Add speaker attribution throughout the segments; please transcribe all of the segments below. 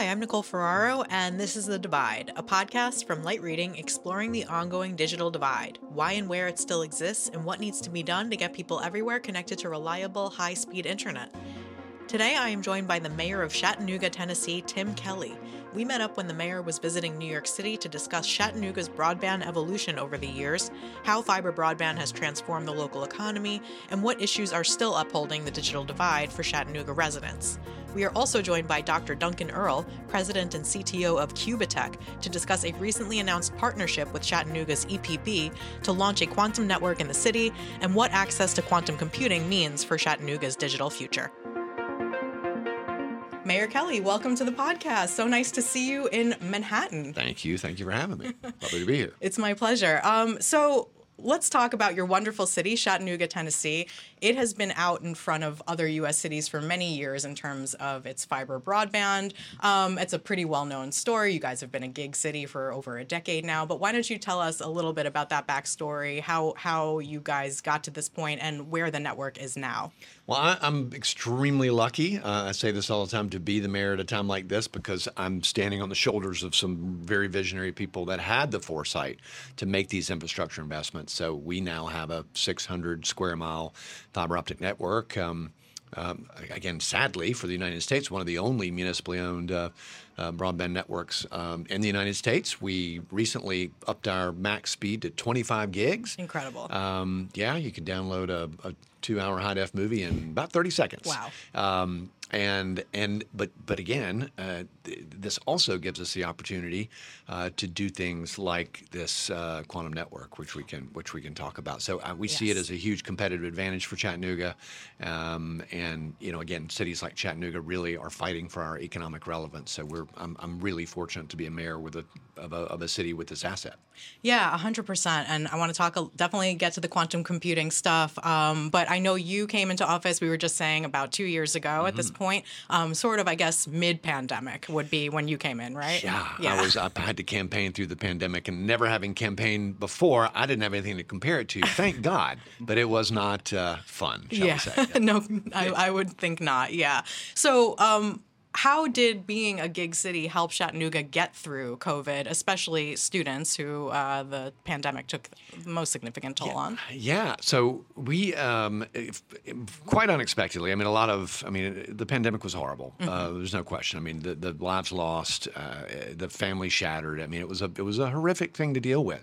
Speaker 1: Hi, I'm Nicole Ferraro, and this is The Divide, a podcast from Light Reading exploring the ongoing digital divide, why and where it still exists, and what needs to be done to get people everywhere connected to reliable, high speed internet. Today, I am joined by the mayor of Chattanooga, Tennessee, Tim Kelly. We met up when the mayor was visiting New York City to discuss Chattanooga's broadband evolution over the years, how fiber broadband has transformed the local economy, and what issues are still upholding the digital divide for Chattanooga residents. We are also joined by Dr. Duncan Earl, president and CTO of Qubitekk, to discuss a recently announced partnership with Chattanooga's EPB to launch a quantum network in the city and what access to quantum computing means for Chattanooga's digital future. Mayor Kelly, welcome to the podcast. So nice to see you in Manhattan.
Speaker 2: Thank you. Thank you for having me. Lovely to be here.
Speaker 1: It's my pleasure. Um, so let's talk about your wonderful city, Chattanooga, Tennessee. It has been out in front of other U.S. cities for many years in terms of its fiber broadband. Um, it's a pretty well known story. You guys have been a gig city for over a decade now. But why don't you tell us a little bit about that backstory, how, how you guys got to this point, and where the network is now?
Speaker 2: Well, I, am extremely lucky. Uh, I say this all the time to be the mayor at a time like this because I'm standing on the shoulders of some very visionary people that had the foresight to make these infrastructure investments. So we now have a 600 square mile fiber optic network. Um, um, again, sadly for the United States, one of the only municipally owned uh, uh, broadband networks um, in the United States. We recently upped our max speed to 25 gigs.
Speaker 1: Incredible.
Speaker 2: Um, yeah, you can download a, a two-hour high def movie in about 30 seconds.
Speaker 1: Wow.
Speaker 2: Um, and and but but again, uh, th- this also gives us the opportunity uh, to do things like this uh, quantum network, which we can which we can talk about. So uh, we yes. see it as a huge competitive advantage for Chattanooga, um, and you know again, cities like Chattanooga really are fighting for our economic relevance. So we're I'm, I'm really fortunate to be a mayor with a of a, of a city with this asset.
Speaker 1: Yeah, hundred percent. And I want to talk definitely get to the quantum computing stuff. Um, but I know you came into office. We were just saying about two years ago mm-hmm. at this mm-hmm. point, um, sort of, I guess, mid pandemic would be when you came in, right?
Speaker 2: Yeah, yeah. I was. I had to campaign through the pandemic, and never having campaigned before, I didn't have anything to compare it to. Thank God, but it was not uh, fun. yeah,
Speaker 1: no, I, I, would think not. Yeah. So, um, how did being a gig city help Chattanooga get through COVID, especially students who uh, the pandemic took the most significant toll
Speaker 2: yeah,
Speaker 1: on?
Speaker 2: Yeah, so we um, if, quite unexpectedly. I mean, a lot of. I mean, the pandemic was horrible. Mm-hmm. Uh, there's no question. I mean, the, the lives lost, uh, the family shattered. I mean, it was a it was a horrific thing to deal with.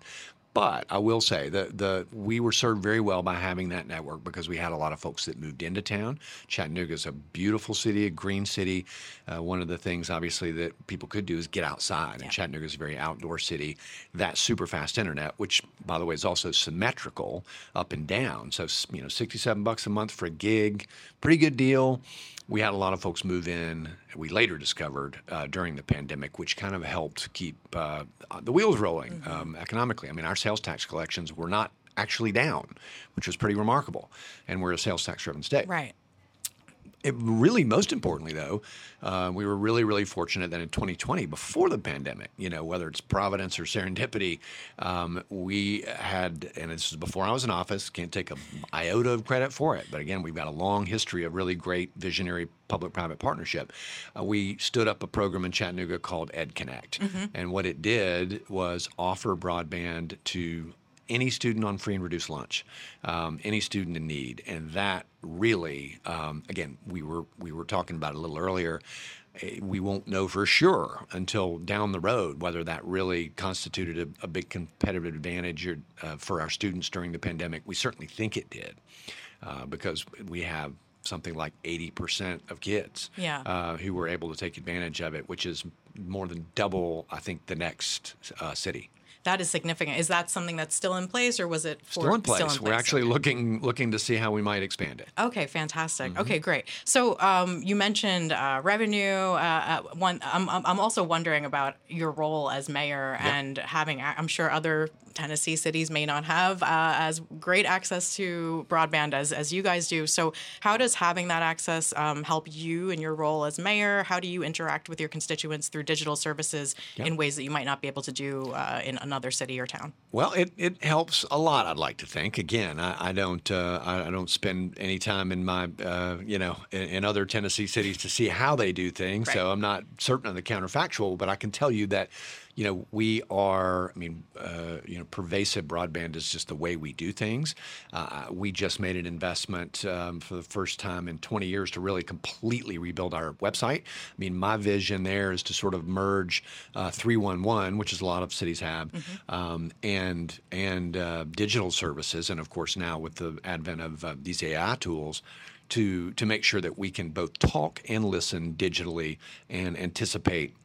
Speaker 2: But I will say that the we were served very well by having that network because we had a lot of folks that moved into town. Chattanooga is a beautiful city, a green city. Uh, one of the things, obviously, that people could do is get outside. Yeah. And Chattanooga is a very outdoor city. That super fast internet, which by the way is also symmetrical up and down. So you know, sixty-seven bucks a month for a gig, pretty good deal we had a lot of folks move in. We later discovered uh, during the pandemic, which kind of helped keep uh, the wheels rolling mm-hmm. um, economically. I mean, our sales tax collections were not actually down, which was pretty remarkable. And we're a sales tax driven state.
Speaker 1: Right.
Speaker 2: It really, most importantly, though, uh, we were really, really fortunate that in 2020, before the pandemic, you know, whether it's providence or serendipity, um, we had, and this is before I was in office, can't take a iota of credit for it, but again, we've got a long history of really great visionary public-private partnership. Uh, we stood up a program in Chattanooga called EdConnect, mm-hmm. and what it did was offer broadband to any student on free and reduced lunch, um, any student in need, and that really, um, again, we were we were talking about a little earlier. Eh, we won't know for sure until down the road whether that really constituted a, a big competitive advantage or, uh, for our students during the pandemic. We certainly think it did uh, because we have something like 80% of kids
Speaker 1: yeah. uh,
Speaker 2: who were able to take advantage of it, which is more than double, I think, the next uh, city
Speaker 1: that is significant. Is that something that's still in place, or was it
Speaker 2: for, still in place? Still in place? We're actually okay. looking looking to see how we might expand it.
Speaker 1: Okay, fantastic. Mm-hmm. Okay, great. So um, you mentioned uh, revenue. Uh, uh one, I'm, I'm also wondering about your role as mayor yep. and having. I'm sure other Tennessee cities may not have uh, as great access to broadband as, as you guys do. So, how does having that access um, help you in your role as mayor? How do you interact with your constituents through digital services yep. in ways that you might not be able to do uh, in another? city or town?
Speaker 2: Well, it, it helps a lot. I'd like to think. Again, I, I don't uh, I, I, don't spend any time in my uh, you know in, in, other Tennessee cities to see how they do things. Right. So I'm not certain of the counterfactual, but I can tell you that you know, we are, I mean, uh, you know, pervasive broadband is just the way we do things. Uh, we just made an investment um, for the first time in 20 years to really completely rebuild our website. I mean, my vision there is to sort of merge uh, 311, which is a lot of cities have, mm-hmm. um, and and uh, digital services, and of course now with the advent of uh, these AI tools to to make sure that we can both talk and listen digitally and anticipate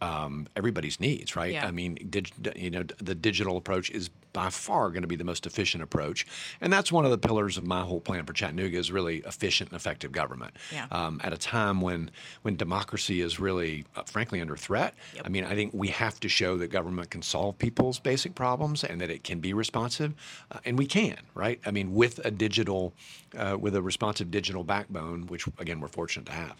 Speaker 2: um, everybody's needs, right?
Speaker 1: Yeah.
Speaker 2: I mean, dig, you know, the digital approach is by far going to be the most efficient approach, and that's one of the pillars of my whole plan for Chattanooga is really efficient and effective government.
Speaker 1: Yeah.
Speaker 2: Um, at a time when when democracy is really, uh, frankly, under threat,
Speaker 1: yep.
Speaker 2: I mean, I think we have to show that government can solve people's basic problems and that it can be responsive, uh, and we can, right? I mean, with a digital, uh, with a responsive digital backbone, which again we're fortunate to have.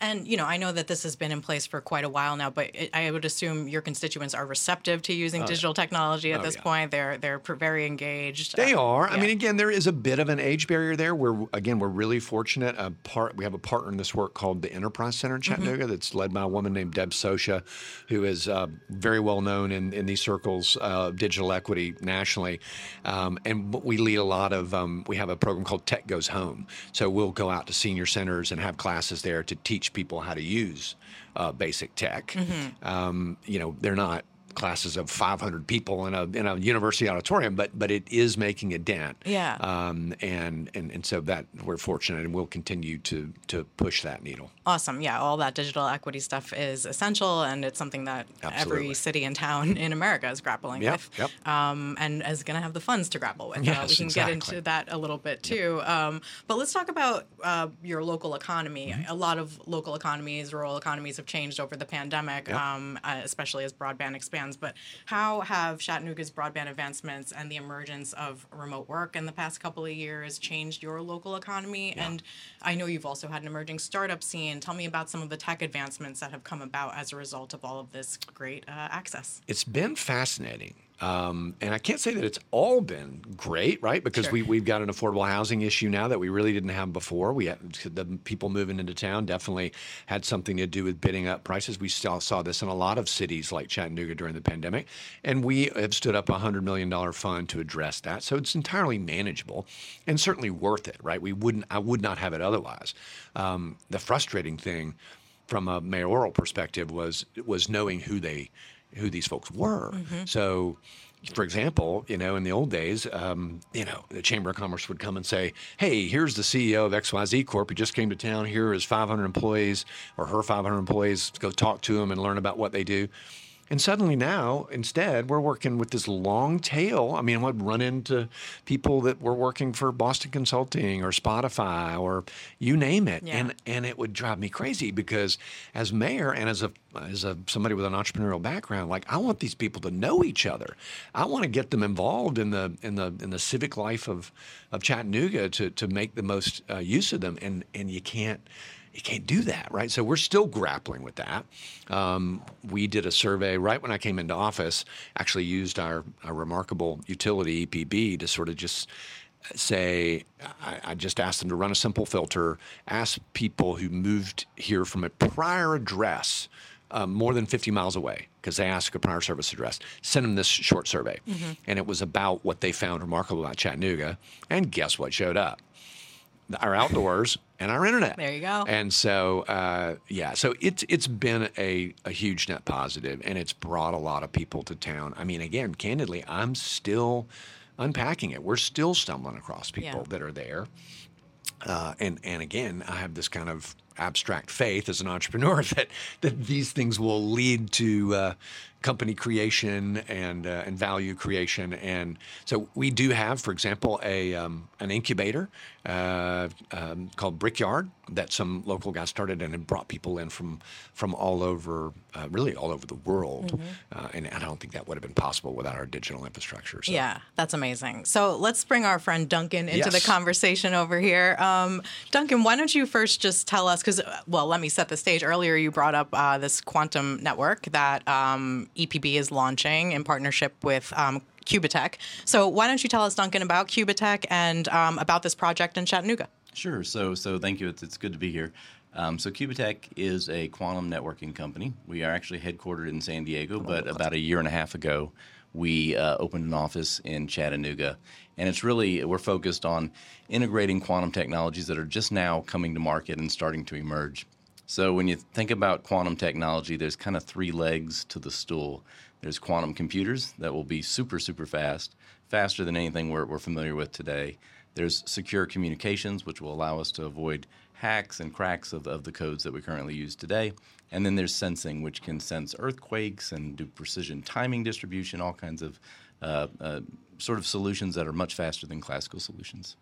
Speaker 1: And you know, I know that this has been in place for quite a while now, but I would assume your constituents are receptive to using oh, digital technology at oh, this yeah. point. They're they're very engaged.
Speaker 2: They uh, are. Yeah. I mean, again, there is a bit of an age barrier there. Where again, we're really fortunate. A part we have a partner in this work called the Enterprise Center in mm-hmm. Chattanooga mm-hmm. that's led by a woman named Deb Socia, who is uh, very well known in, in these circles of digital equity nationally. Um, and we lead a lot of. Um, we have a program called Tech Goes Home. So we'll go out to senior centers and have classes there to teach people how to use uh, basic tech. Mm-hmm. Um, you know, they're not classes of 500 people in a in a university auditorium, but but it is making a dent.
Speaker 1: Yeah.
Speaker 2: Um, and and and so that we're fortunate, and we'll continue to to push that needle.
Speaker 1: Awesome. Yeah, all that digital equity stuff is essential, and it's something that
Speaker 2: Absolutely.
Speaker 1: every city and town in America is grappling
Speaker 2: yep,
Speaker 1: with.
Speaker 2: Yep.
Speaker 1: Um, and is going to have the funds to grapple with.
Speaker 2: Yes,
Speaker 1: uh, we can
Speaker 2: exactly.
Speaker 1: get into that a little bit too. Yep. Um, but let's talk about uh, your local economy. Mm-hmm. A lot of local economies, rural economies, have changed over the pandemic, um, uh, especially as broadband expands. But how have Chattanooga's broadband advancements and the emergence of remote work in the past couple of years changed your local economy?
Speaker 2: Yeah.
Speaker 1: And I know you've also had an emerging startup scene. Tell me about some of the tech advancements that have come about as a result of all of this great uh, access.
Speaker 2: It's been fascinating. Um, and I can't say that it's all been great, right? Because
Speaker 1: sure.
Speaker 2: we, we've got an affordable housing issue now that we really didn't have before. We had, the people moving into town definitely had something to do with bidding up prices. We still saw this in a lot of cities like Chattanooga during the pandemic, and we have stood up a hundred million dollar fund to address that. So it's entirely manageable and certainly worth it, right? We wouldn't, I would not have it otherwise. Um, the frustrating thing from a mayoral perspective was was knowing who they who these folks were.
Speaker 1: Mm-hmm.
Speaker 2: So, for example, you know, in the old days, um, you know, the Chamber of Commerce would come and say, "Hey, here's the CEO of XYZ Corp. He just came to town. Here is 500 employees or her 500 employees. Go talk to them and learn about what they do." And suddenly now, instead, we're working with this long tail. I mean, I'd run into people that were working for Boston Consulting or Spotify or you name it,
Speaker 1: yeah.
Speaker 2: and and it would drive me crazy because as mayor and as a as a somebody with an entrepreneurial background, like I want these people to know each other. I want to get them involved in the in the in the civic life of of Chattanooga to to make the most uh, use of them, and and you can't you can't do that, right? So we're still grappling with that. Um, we did a survey right when I came into office, actually used our, our remarkable utility, EPB, to sort of just say, I, I, just asked them to run a simple filter, ask people who moved here from a prior address. Um, more than 50 miles away because they asked a prior service address. Send them this short survey.
Speaker 1: Mm-hmm.
Speaker 2: And it was about what they found remarkable about Chattanooga. And guess what showed up? Our outdoors and our internet.
Speaker 1: There you go.
Speaker 2: And so, uh, yeah, so it's it's been a, a huge net positive, and it's brought a lot of people to town. I mean, again, candidly, I'm still unpacking it. We're still stumbling across people
Speaker 1: yeah.
Speaker 2: that are there. Uh, and and again, I have this kind of abstract faith as an entrepreneur that that these things will lead to uh, company creation and uh, and value creation. And so we do have, for example, a um, an incubator uh, um, called Brickyard that some local guy started and it brought people in from from all over, uh, really all over the world.
Speaker 1: Mm-hmm.
Speaker 2: Uh, and I don't think that would have been possible without our digital infrastructure. So.
Speaker 1: Yeah, that's amazing. So let's bring our friend Duncan into
Speaker 2: yes.
Speaker 1: the conversation over here. Um, Duncan, why don't you first just tell us? Because well, let me set the stage. Earlier, you brought up uh, this quantum network that um, EPB is launching in partnership with um, Qubitekk. So why don't you tell us, Duncan, about Qubitekk and um, about this project in Chattanooga?
Speaker 3: Sure. So, so thank you. It's, it's good to be here. Um, so Qubitekk is a quantum networking company. We are actually headquartered in San Diego, but about a year and a half ago, we uh, opened an office in Chattanooga. And it's really, we're focused on integrating quantum technologies that are just now coming to market and starting to emerge. So when you think about quantum technology, there's kind of three legs to the stool. There's quantum computers that will be super, super fast, faster than anything we're, we're familiar with today. There's secure communications, which will allow us to avoid hacks and cracks of, of the codes that we currently use today. And then there's sensing, which can sense earthquakes and do precision timing distribution, all kinds of uh, uh, sort of solutions that are much faster than classical solutions.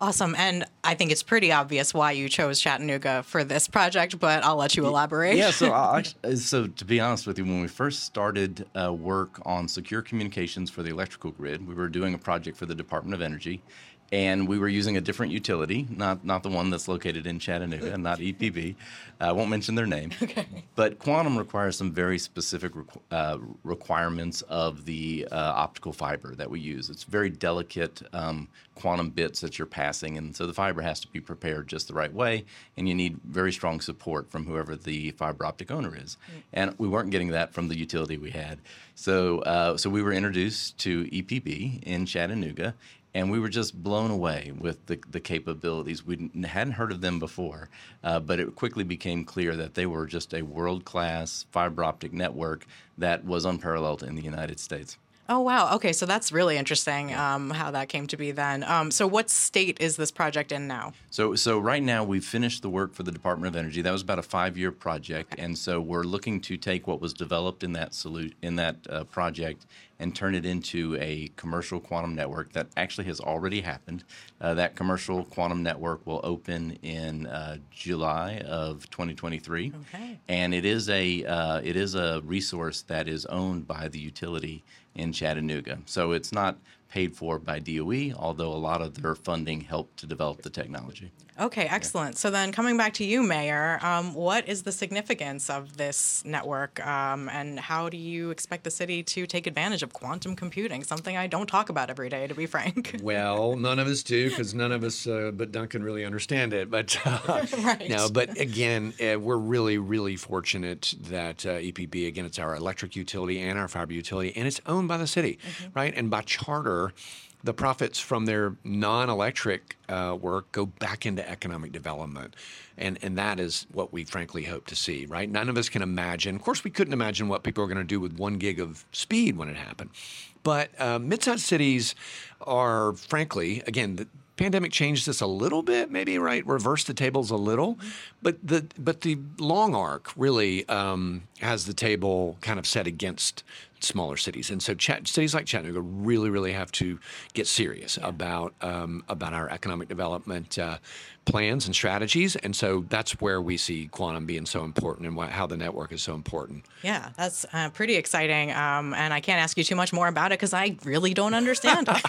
Speaker 1: Awesome. And I think it's pretty obvious why you chose Chattanooga for this project, but I'll let you elaborate.
Speaker 3: Yeah, so I, so to be honest with you, when we first started uh, work on secure communications for the electrical grid, we were doing a project for the Department of Energy, and we were using a different utility, not not the one that's located in Chattanooga, not EPB. I won't mention their name. Okay. But quantum requires some very specific requ- uh, requirements of the uh, optical fiber that we use. It's very delicate um, quantum bits that you're passing, and so the fiber has to be prepared just the right way, and you need very strong support from whoever the fiber optic owner is. Mm. And we weren't getting that from the utility we had, so uh, so we were introduced to EPB in Chattanooga, and we were just blown away with the, the capabilities. We hadn't heard of them before, uh, but it quickly became clear that they were just a world class fiber optic network that was unparalleled in the United States.
Speaker 1: Oh wow. Okay, so that's really interesting. Um, how that came to be then. Um, so what state is this project in now?
Speaker 3: So so right now we've finished the work for the Department of Energy. That was about a five-year project, okay. and so we're looking to take what was developed in that salute in that uh, project and turn it into a commercial quantum network that actually has already happened. Uh, that commercial quantum network will open in uh, July of 2023, okay. and it is a uh, it is a resource that is owned by the utility in Chattanooga. So it's not paid for by DOE, although a lot of their funding helped to develop the technology.
Speaker 1: Okay, excellent. So then, coming back to you, Mayor, um, what is the significance of this network, um, and how do you expect the city to take advantage of quantum computing? Something I don't talk about every day, to be frank.
Speaker 2: Well, none of us do, because none of us, uh, but Duncan, really understand it. But uh, right. no, but again, uh, we're really, really fortunate that uh, EPB, again, it's our electric utility and our fiber utility, and it's owned by the city, mm-hmm. right? And by charter the profits from their non-electric uh, work go back into economic development, and and that is what we frankly hope to see. Right? None of us can imagine. Of course, we couldn't imagine what people are going to do with one gig of speed when it happened. But uh, mid-sized cities are, frankly, again, the pandemic changed this a little bit, maybe right, reversed the tables a little, but the but the long arc really um, has the table kind of set against smaller cities. And so Ch- cities like Chattanooga really, really have to get serious yeah. about um, about our economic development uh, plans and strategies. And so that's where we see quantum being so important and wh- how the network is so important.
Speaker 1: Yeah, that's uh, pretty exciting. Um, and I can't ask you too much more about it because I really don't understand.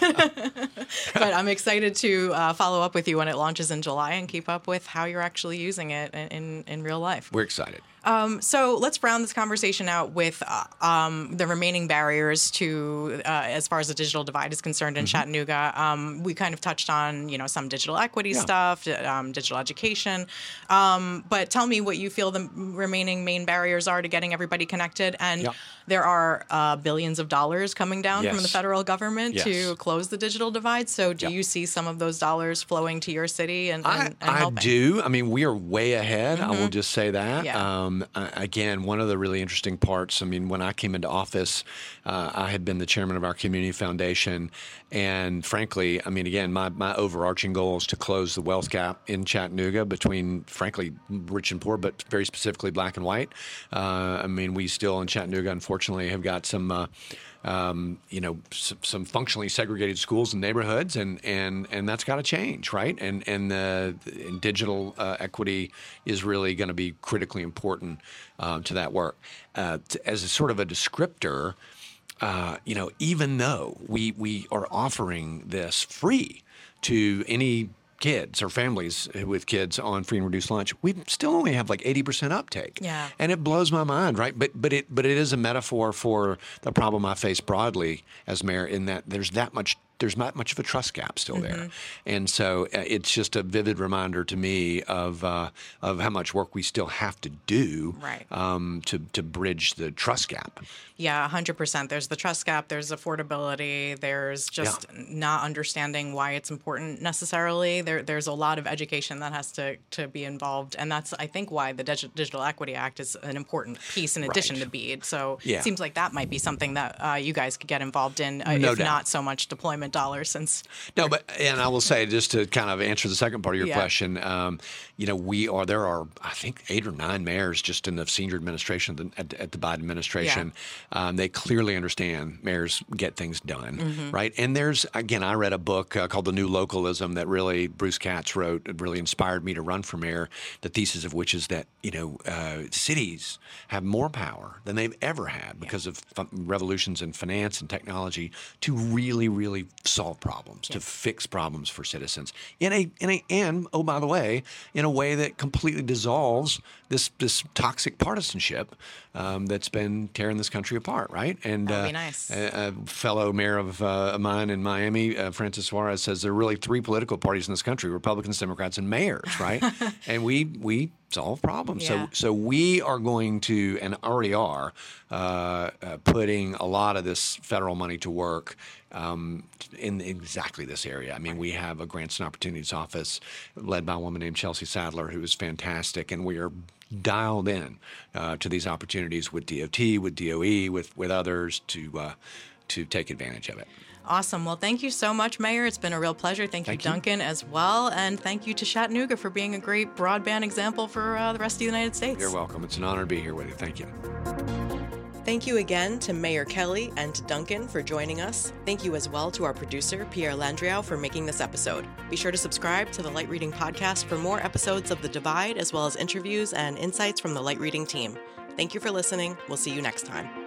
Speaker 1: but I'm excited to uh, follow up with you when it launches in July and keep up with how you're actually using it in, in, in real life.
Speaker 2: We're excited.
Speaker 1: Um, so let's round this conversation out with uh, um, the remaining barriers to, uh, as far as the digital divide is concerned in mm-hmm. Chattanooga. Um, we kind of touched on, you know, some digital equity yeah. stuff, um, digital education. Um, but tell me what you feel the remaining main barriers are to getting everybody connected. And yeah. there are uh, billions of dollars coming down yes. from the federal government yes. to close the digital divide. So do yeah. you see some of those dollars flowing to your city and, and,
Speaker 2: I, and I do. I mean, we are way ahead. Mm-hmm. I will mm-hmm. just say that. Um, again, one of the really interesting parts. I mean, when I came into office, uh, I had been the chairman of our community foundation, and frankly, I mean, again, my my overarching goal is to close the wealth gap in Chattanooga between, frankly, rich and poor, but very specifically black and white. Uh, I mean, we still in Chattanooga, unfortunately, have got some. Um, you know, some, some, functionally segregated schools and neighborhoods, and and and that's got to change, right? And and, and digital uh, equity is really going to be critically important uh, to that work. Uh, as a sort of a descriptor, uh, you know, even though we we are offering this free to any kids or families eh, with kids on free and reduced lunch, we still only have like 80% uptake.
Speaker 1: Yeah.
Speaker 2: And it blows my mind, right? But but it but it is a metaphor for the problem I face broadly as mayor in that there's that much there's not much of a trust gap still
Speaker 1: Mm-hmm.
Speaker 2: there, and so uh, it's just a vivid reminder to me of uh, of how much work we still have to do
Speaker 1: Right.
Speaker 2: um, to to bridge the trust gap.
Speaker 1: Yeah, 100%. There's the trust gap, there's affordability, there's just not understanding why it's important necessarily. There, there's a lot of education that has to, to be involved. And that's, I think, why the Digi- Digital Equity Act is an important piece in addition
Speaker 2: Right.
Speaker 1: to BEAD. So
Speaker 2: Yeah.
Speaker 1: it seems like that might be something that uh, you guys could get involved in, uh,
Speaker 2: No
Speaker 1: if
Speaker 2: doubt.
Speaker 1: not so much deployment dollars, since
Speaker 2: No, but and I will say just to kind of answer the second part of your
Speaker 1: Yeah.
Speaker 2: question, um, you know, we are there are I think eight or nine mayors just in the senior administration at the, at, the Biden administration. Um, they clearly understand mayors get things done,
Speaker 1: Mm-hmm.
Speaker 2: right? And there's again, I read a book uh, called The New Localism that really Bruce Katz wrote. It really inspired me to run for mayor. The thesis of which is that you know uh, cities have more power than they've ever had because of f- revolutions in finance and technology to really, really solve problems, to fix problems for citizens in a in a and oh by the way, in a way that completely dissolves this this toxic partisanship um, that's been tearing this country apart, right? And
Speaker 1: That'd
Speaker 2: uh,
Speaker 1: be nice.
Speaker 2: a, a fellow mayor of uh, mine in Miami, uh, Francis Suarez, says there are really three political parties in this country: Republicans, Democrats, and mayors, right? and we we solve problems.
Speaker 1: Yeah.
Speaker 2: So so we are going to and already are uh, uh, putting a lot of this federal money to work. Um, in exactly this area. I mean, we have a grants and opportunities office led by a woman named Chelsea Sadler, who is fantastic, and we are dialed in uh, to these opportunities with DOT, with DOE, with with others to uh, to take advantage of it.
Speaker 1: Awesome. Well, thank you so much, Mayor. It's been a real pleasure. Thank,
Speaker 2: Thank
Speaker 1: you,
Speaker 2: you.
Speaker 1: Duncan, as well. And thank you to Chattanooga for being a great broadband example for uh, the rest of the United States.
Speaker 2: You're welcome. It's an honor to be here with you. Thank you.
Speaker 4: Thank you again to Mayor Kelly and to Duncan for joining us. Thank you as well to our producer, Pierre Landriau, for making this episode. Be sure to subscribe to the Light Reading Podcast for more episodes of The Divide, as well as interviews and insights from the Light Reading team. Thank you for listening. We'll see you next time.